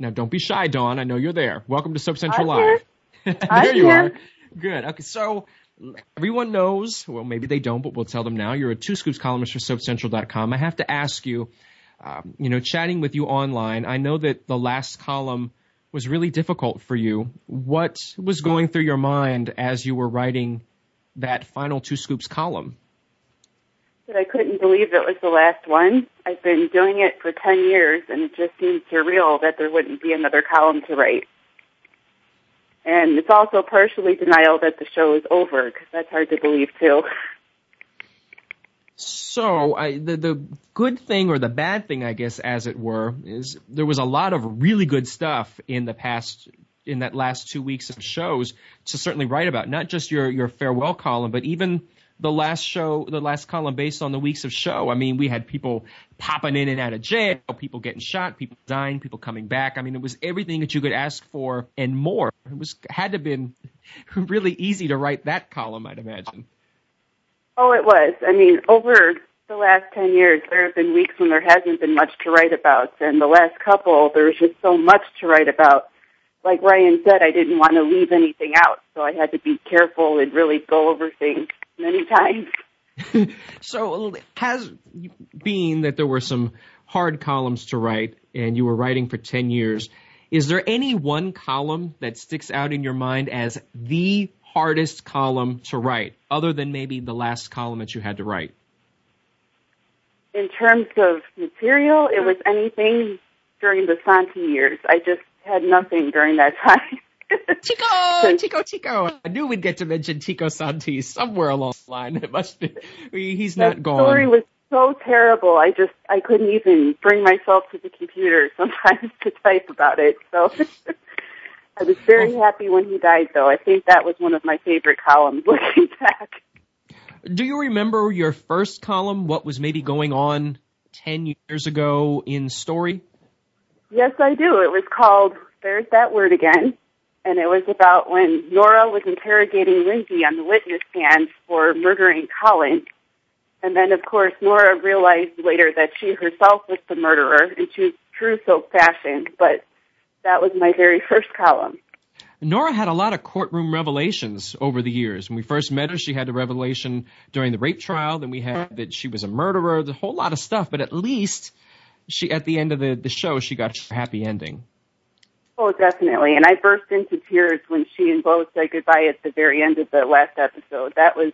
B: Now, don't be shy, Dawn. I know you're there. Welcome to Soap Central
J: I'm
B: Live.
J: here.
B: there
J: I'm
B: you
J: here.
B: are. Good. Okay, so everyone knows, well, maybe they don't, but we'll tell them now. You're a Two Scoops columnist for SoapCentral.com. I have to ask you, um, you know, chatting with you online, I know that the last column was really difficult for you. What was going through your mind as you were writing that final Two Scoops column?
J: that I couldn't believe it was the last one. I've been doing it for 10 years and it just seems surreal that there wouldn't be another column to write. And it's also partially denial that the show is over because that's hard to believe too.
B: So I, the the good thing or the bad thing, I guess, as it were, is there was a lot of really good stuff in the past in that last two weeks of shows to certainly write about. Not just your your farewell column, but even the last show, the last column based on the weeks of show. I mean, we had people popping in and out of jail, people getting shot, people dying, people coming back. I mean, it was everything that you could ask for and more. It was had to have been really easy to write that column, I'd imagine.
J: Oh, it was. I mean, over the last 10 years, there have been weeks when there hasn't been much to write about. And the last couple, there was just so much to write about. Like Ryan said, I didn't want to leave anything out. So I had to be careful and really go over things many times.
B: so has being that there were some hard columns to write and you were writing for 10 years is there any one column that sticks out in your mind as the hardest column to write other than maybe the last column that you had to write
J: In terms of material, it was anything during the Santi years. I just had nothing during that time.
B: Tico, Tico, Tico. I knew we'd get to mention Tico Santi somewhere along the line. It must be. He's not
J: that
B: gone.
J: story was so terrible. I just I couldn't even bring myself to the computer sometimes to type about it. So I was very oh. happy when he died, though. I think that was one of my favorite columns looking back.
B: Do you remember your first column? What was maybe going on 10 years ago in story?
J: Yes, I do. It was called "There's That Word Again." And it was about when Nora was interrogating Lindsay on the witness stand for murdering Colin. And then, of course, Nora realized later that she herself was the murderer in true, true soap fashion. But that was my very first column.
B: Nora had a lot of courtroom revelations over the years. When we first met her, she had a revelation during the rape trial. Then we had that she was a murderer. The whole lot of stuff. But at least she, at the end of the, the show, she got a happy ending.
J: Oh, definitely. And I burst into tears when she and Bo said goodbye at the very end of the last episode. That was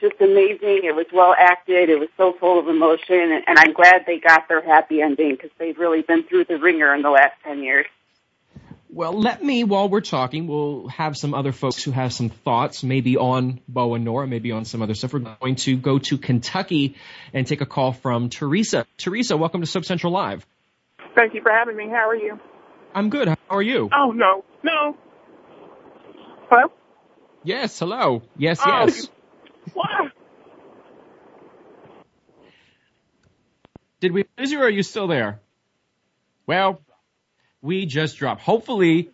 J: just amazing. It was well acted. It was so full of emotion. And I'm glad they got their happy ending because they've really been through the ringer in the last 10 years.
B: Well, let me, while we're talking, we'll have some other folks who have some thoughts, maybe on Bo and Nora, maybe on some other stuff. We're going to go to Kentucky and take a call from Teresa. Teresa, welcome to Soap Central Live.
K: Thank you for having me. How are you?
B: I'm good. How are you?
K: Oh, no. No. Hello?
B: Yes, hello. Yes,
K: oh,
B: yes.
K: What?
B: Did we lose you or are you still there? Well, we just dropped. Hopefully,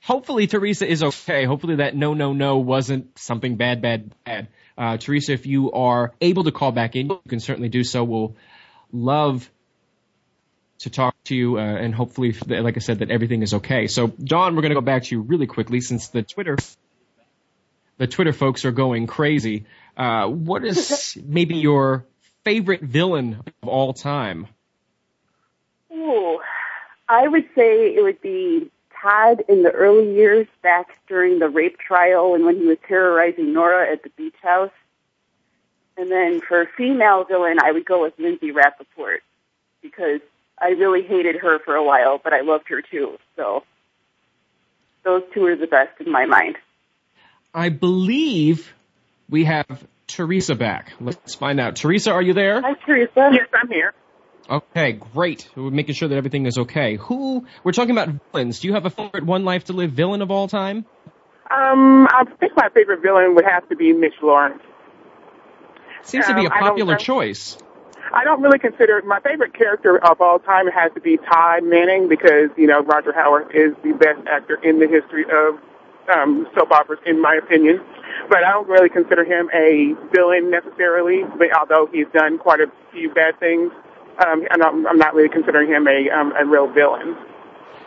B: hopefully Teresa is okay. Hopefully that no, no, no wasn't something bad, bad, bad. Uh, Teresa, if you are able to call back in, you can certainly do so. We'll love to talk to you, uh, and hopefully, like I said, that everything is okay. So, Dawn, we're going to go back to you really quickly since the Twitter, the Twitter folks are going crazy. Uh, what is maybe your favorite villain of all time?
J: Ooh, I would say it would be Todd in the early years back during the rape trial and when he was terrorizing Nora at the beach house. And then for female villain, I would go with Lindsay Rappaport because I really hated her for a while, but I loved her too. So those two are the best in my mind.
B: I believe we have Teresa back. Let's find out. Teresa, are you there?
J: Hi, Teresa.
K: Yes, I'm here.
B: Okay, great. We're making sure that everything is okay. Who we're talking about villains. Do you have a favorite One Life to Live villain of all time?
K: Um, I think my favorite villain would have to be Mitch Lawrence.
B: Seems to be a
K: Um, I
B: popular choice.
K: I don't really consider my favorite character of all time has to be Todd Manning because you know Roger Howarth is the best actor in the history of um, soap operas, in my opinion. But I don't really consider him a villain necessarily. But although he's done quite a few bad things, um, and I'm, I'm not really considering him a um, a real villain.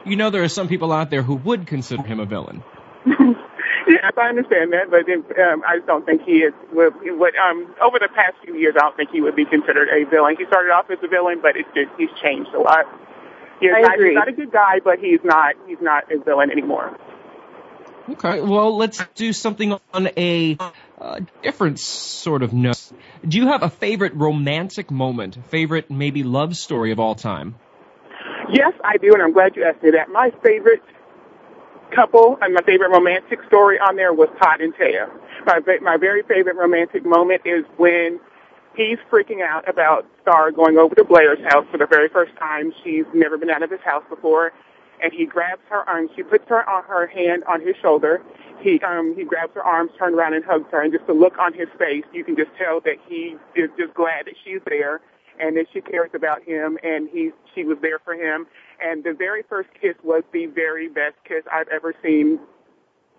B: You know, there are some people out there who would consider him a villain.
K: Yes, I understand that, but then, um, I just don't think he is. Would, would, um, over the past few years, I don't think he would be considered a villain. He started off as a villain, but it's just he's changed a lot. He's
J: I
K: not,
J: agree.
K: he's not a good guy, but he's not he's not a villain anymore.
B: Okay, well, let's do something on a uh, different sort of note. Do you have a favorite romantic moment, favorite maybe love story of all time?
K: Yes, I do, and I'm glad you asked me that. My favorite couple and my favorite romantic story on there was Todd and Téa. My my very favorite romantic moment is when he's freaking out about Starr going over to Blair's house for the very first time. She's never been out of his house before, and he grabs her arm. She puts her on her hand on his shoulder. He um he grabs her arms, turns around and hugs her, and just the look on his face, you can just tell that he is just glad that she's there and that she cares about him and he she was there for him. And the very first kiss was the very best kiss I've ever seen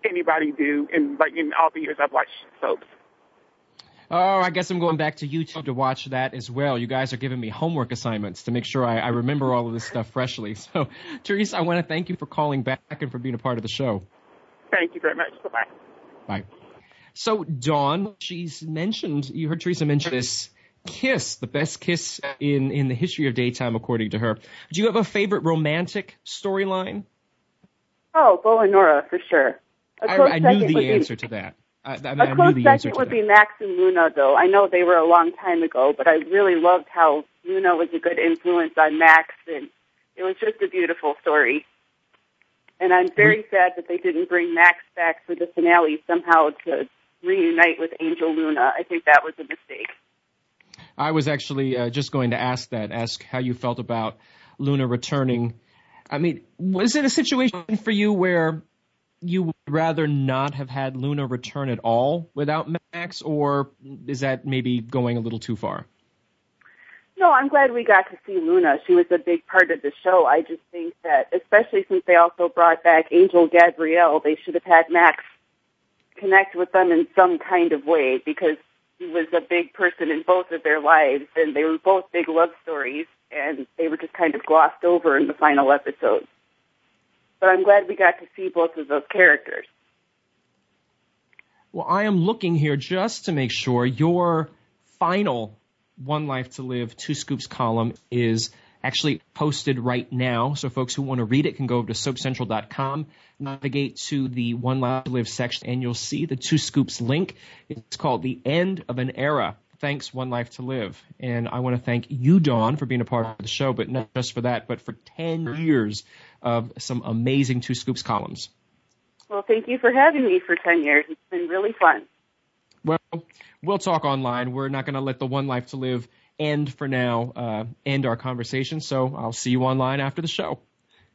K: anybody do in like in all the years I've watched soaps.
B: Oh, I guess I'm going back to YouTube to watch that as well. You guys are giving me homework assignments to make sure I, I remember all of this stuff freshly. So, Teresa, I want to thank you for calling back and for being a part of the show.
K: Thank you very much. Bye bye.
B: So, Dawn, she's mentioned, you heard Teresa mention this kiss, the best kiss in, in the history of daytime, according to her. Do you have a favorite romantic storyline?
J: Oh, Bo and Nora for sure.
B: I, I knew the
J: would be-
B: answer to that. I, I, mean,
J: A
B: I knew
J: close second would
B: that.
J: be Max and Luna, though. I know they were a long time ago, but I really loved how Luna was a good influence on Max, and it was just a beautiful story. And I'm very sad that they didn't bring Max back for the finale somehow to reunite with Angel Luna. I think that was a mistake.
B: I was actually uh, just going to ask that, ask how you felt about Luna returning. I mean, was it a situation for you where you would rather not have had Luna return at all without Max, or is that maybe going a little too far?
J: No, I'm glad we got to see Luna. She was a big part of the show. I just think that, especially since they also brought back Angel Gabrielle, they should have had Max connect with them in some kind of way because he was a big person in both of their lives and they were both big love stories and they were just kind of glossed over in the final episode. But I'm glad we got to see both of those characters.
B: Well, I am looking here just to make sure your final One Life to Live Two Scoops column is actually posted right now. So folks who want to read it can go over to soapcentral.com, navigate to the One Life to Live section, and you'll see the Two Scoops link. It's called The End of an Era. Thanks, One Life to Live. And I want to thank you, Dawn, for being a part of the show, but not just for that, but for 10 years of some amazing Two Scoops columns.
J: Well, thank you for having me for 10 years. It's been really fun.
B: Well, we'll talk online. We're not going to let the One Life to Live end for now, uh, end our conversation. So I'll see you online after the show.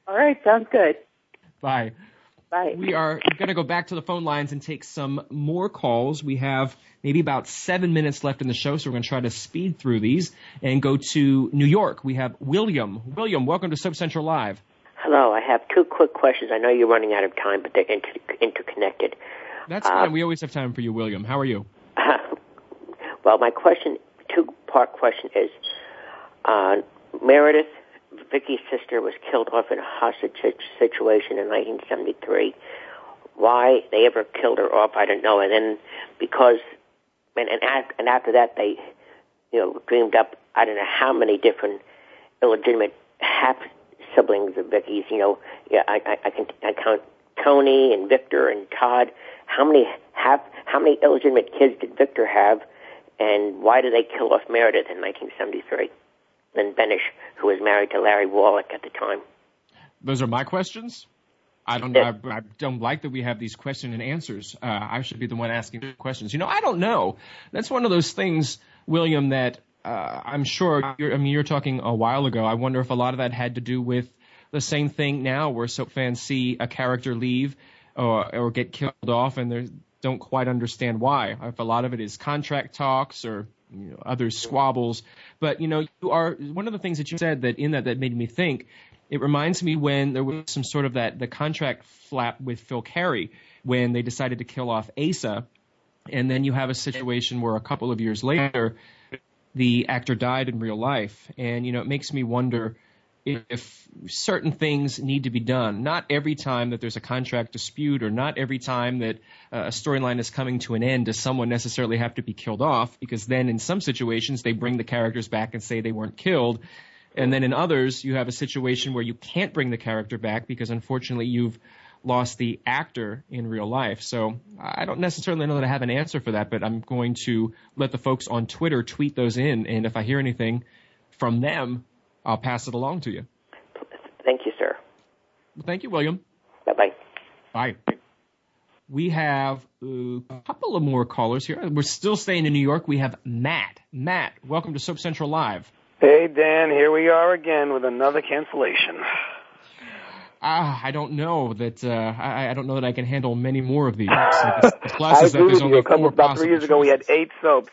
J: All right, sounds good.
B: Bye.
J: Bye.
B: We are going to go back to the phone lines and take some more calls. We have maybe about seven minutes left in the show, so we're going to try to speed through these and go to New York. We have William. William, welcome to Soap Central Live.
L: Hello, I have two quick questions. I know you're running out of time, but they're inter- interconnected.
B: That's uh, fine. We always have time for you, William. How are you?
L: well, my question, two-part question is, uh, Meredith, Viki's sister, was killed off in a hostage situation in 1973. Why they ever killed her off, I don't know. And then because, and and, and after that, they, you know, dreamed up I don't know how many different illegitimate half siblings of Viki's. You know, yeah, I, I, I can I count Tony and Victor and Todd. How many have how many illegitimate kids did Victor have, and why did they kill off Meredith in 1973? Lynn Benisch, who was married to Larry Wolek at the time.
B: Those are my questions. I don't I, I don't like that we have these question and answers. Uh, I should be the one asking the questions. You know, I don't know. That's one of those things, William, that uh, I'm sure. I mean, you're talking a while ago. I wonder if a lot of that had to do with the same thing now, where soap fans see a character leave or or get killed off, and they don't quite understand why. If a lot of it is contract talks or you know, other squabbles, but you know, you are one of the things that you said that in that that made me think. It reminds me when there was some sort of that the contract flap with Phil Carey when they decided to kill off Asa, and then you have a situation where a couple of years later the actor died in real life. And, you know, it makes me wonder if certain things need to be done. Not every time that there's a contract dispute or not every time that uh, a storyline is coming to an end does someone necessarily have to be killed off because then in some situations they bring the characters back and say they weren't killed. And then in others, you have a situation where you can't bring the character back because unfortunately you've lost the actor in real life. So I don't necessarily know that I have an answer for that, but I'm going to let the folks on Twitter tweet those in, and if I hear anything from them, I'll pass it along to you.
L: Thank you, sir.
B: Thank you, William.
L: Bye-bye.
B: Bye. We have a couple of more callers here. We're still staying in New York. We have Matt. Matt, welcome to Soap Central Live.
M: Hey, Dan. Here we are again with another cancellation.
B: Ah, I don't know that. Uh, I, I don't know that I can handle many more of these.
M: I agree with you. A couple about three years ago, we had eight soaps.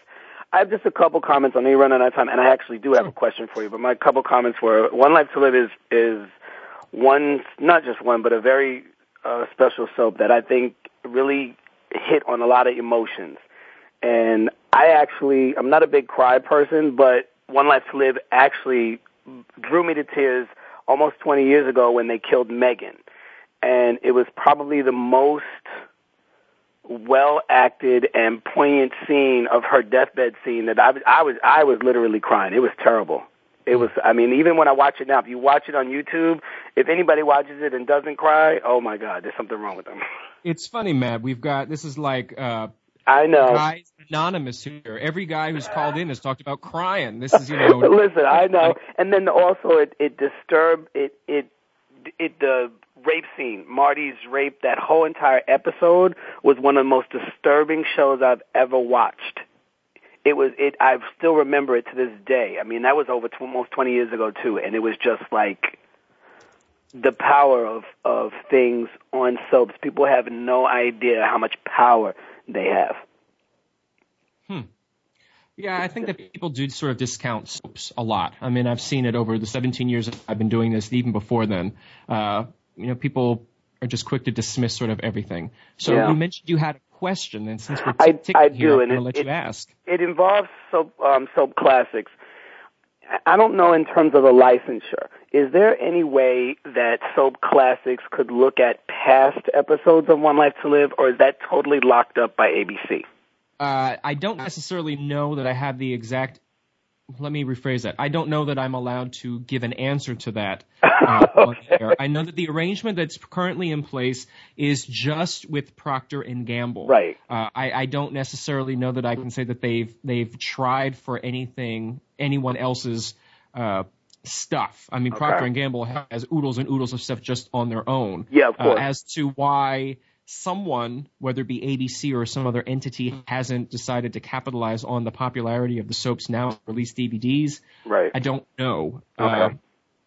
M: I have just a couple comments. I know you're running out of time, and I actually do have a question for you. But my couple comments were: One Life to Live is is one, not just one, but a very uh, special soap that I think really hit on a lot of emotions. And I actually, I'm not a big cry person, but One Life to Live actually drew me to tears almost 20 years ago when they killed Megan. And it was probably the most well acted and poignant scene of her deathbed scene that I, I was I was literally crying. It was terrible. It was I mean even when I watch it now, if you watch it on YouTube, if anybody watches it and doesn't cry, oh my god, there's something wrong with them.
B: It's funny, Matt. We've got this is like uh
M: I know.
B: Guys anonymous here. Every guy who's called in has talked about crying. This is, you know.
M: Listen, I know. And then also it it disturbed it it it the rape scene, Marty's rape. That whole entire episode was one of the most disturbing shows I've ever watched. It was it. I still remember it to this day. I mean, that was over almost 20 years ago too, and it was just like the power of of things on soaps. People have no idea how much power they have.
B: Hmm. Yeah, I think that people do sort of discount soaps a lot. I mean, I've seen it over the 17 years I've been doing this, even before then. Uh, you know, people are just quick to dismiss sort of everything. So yeah. you mentioned you had a question, and since we're t-
M: I, I
B: here,
M: do,
B: I'm
M: going
B: to let
M: it,
B: you ask.
M: It involves soap, um, soap classics. I don't know in terms of the licensure. Is there any way that Soap Classics could look at past episodes of One Life to Live, or is that totally locked up by ABC?
B: Uh, I don't necessarily know that I have the exact. Let me rephrase that. I don't know that I'm allowed to give an answer to that. Uh, okay. I know that the arrangement that's currently in place is just with Procter and Gamble.
M: Right.
B: Uh, I, I don't necessarily know that I can say that they've they've tried for anything anyone else's uh, stuff. I mean, okay. Procter and Gamble has oodles and oodles of stuff just on their own.
M: Yeah, of course.
B: Uh, as to why someone, whether it be ABC or some other entity, hasn't decided to capitalize on the popularity of the soaps now release DVDs.
M: Right.
B: I don't know.
M: Okay.
B: Uh,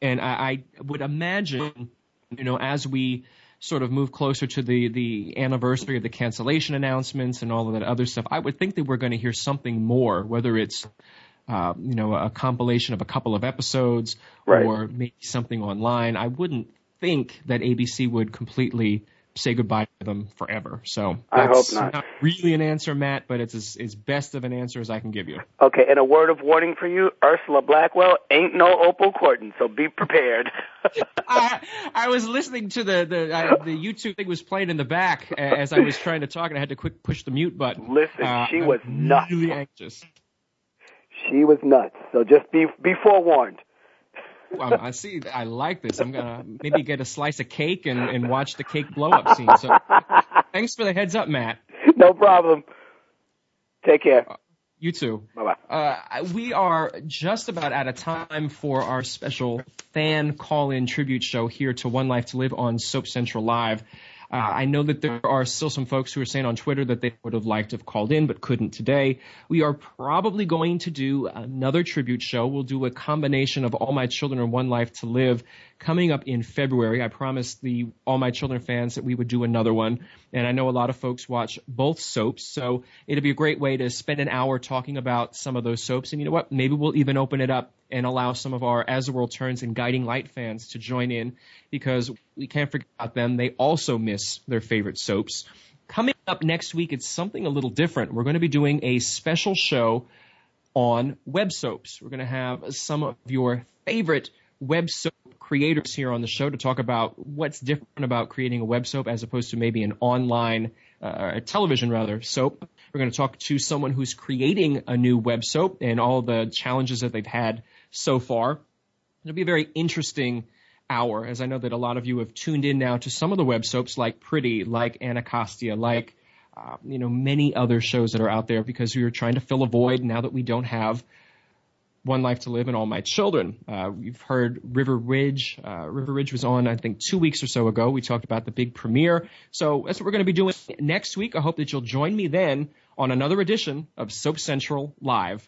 B: and I, I would imagine, you know, as we sort of move closer to the the anniversary of the cancellation announcements and all of that other stuff, I would think that we're going to hear something more, whether it's uh, you know a compilation of a couple of episodes
M: right.
B: or maybe something online. I wouldn't think that ABC would completely say goodbye to them forever. So
M: I hope not.
B: not really an answer, Matt, but it's as, as best of an answer as I can give you.
M: Okay, and a word of warning for you: Ursula Blackwell ain't no Opal Cortlandt, so be prepared.
B: I, I was listening to the the, uh, the YouTube thing was playing in the back as I was trying to talk, and I had to quick push the mute button.
M: Listen,
B: uh,
M: she was
B: I'm
M: nuts.
B: Really anxious.
M: She was nuts. So just be be forewarned.
B: Well, I see. I like this. I'm gonna maybe get a slice of cake and, and watch the cake blow up scene. So, thanks for the heads up, Matt.
M: No problem. Take care.
B: Uh, you too.
M: Bye
B: bye. Uh, we are just about out of time for our special fan call-in tribute show here to One Life to Live on Soap Central Live. Uh, I know that there are still some folks who are saying on Twitter that they would have liked to have called in but couldn't today. We are probably going to do another tribute show. We'll do a combination of All My Children and One Life to Live coming up in February. I promised the All My Children fans that we would do another one. And I know a lot of folks watch both soaps, so it'll be a great way to spend an hour talking about some of those soaps. And you know what? Maybe we'll even open it up and allow some of our As the World Turns and Guiding Light fans to join in because we can't forget about them. They also miss their favorite soaps. Coming up next week, it's something a little different. We're going to be doing a special show on web soaps. We're going to have some of your favorite web soap creators here on the show to talk about what's different about creating a web soap as opposed to maybe an online, uh, a television rather, soap. We're going to talk to someone who's creating a new web soap and all the challenges that they've had so far. It'll be a very interesting hour, as I know that a lot of you have tuned in now to some of the web soaps like Pretty, like Anacostia, like uh, you know many other shows that are out there because we are trying to fill a void now that we don't have one Life to Live and All My Children. Uh, we've heard River Ridge. Uh, River Ridge was on, I think, two weeks or so ago. We talked about the big premiere. So that's what we're going to be doing next week. I hope that you'll join me then on another edition of Soap Central Live.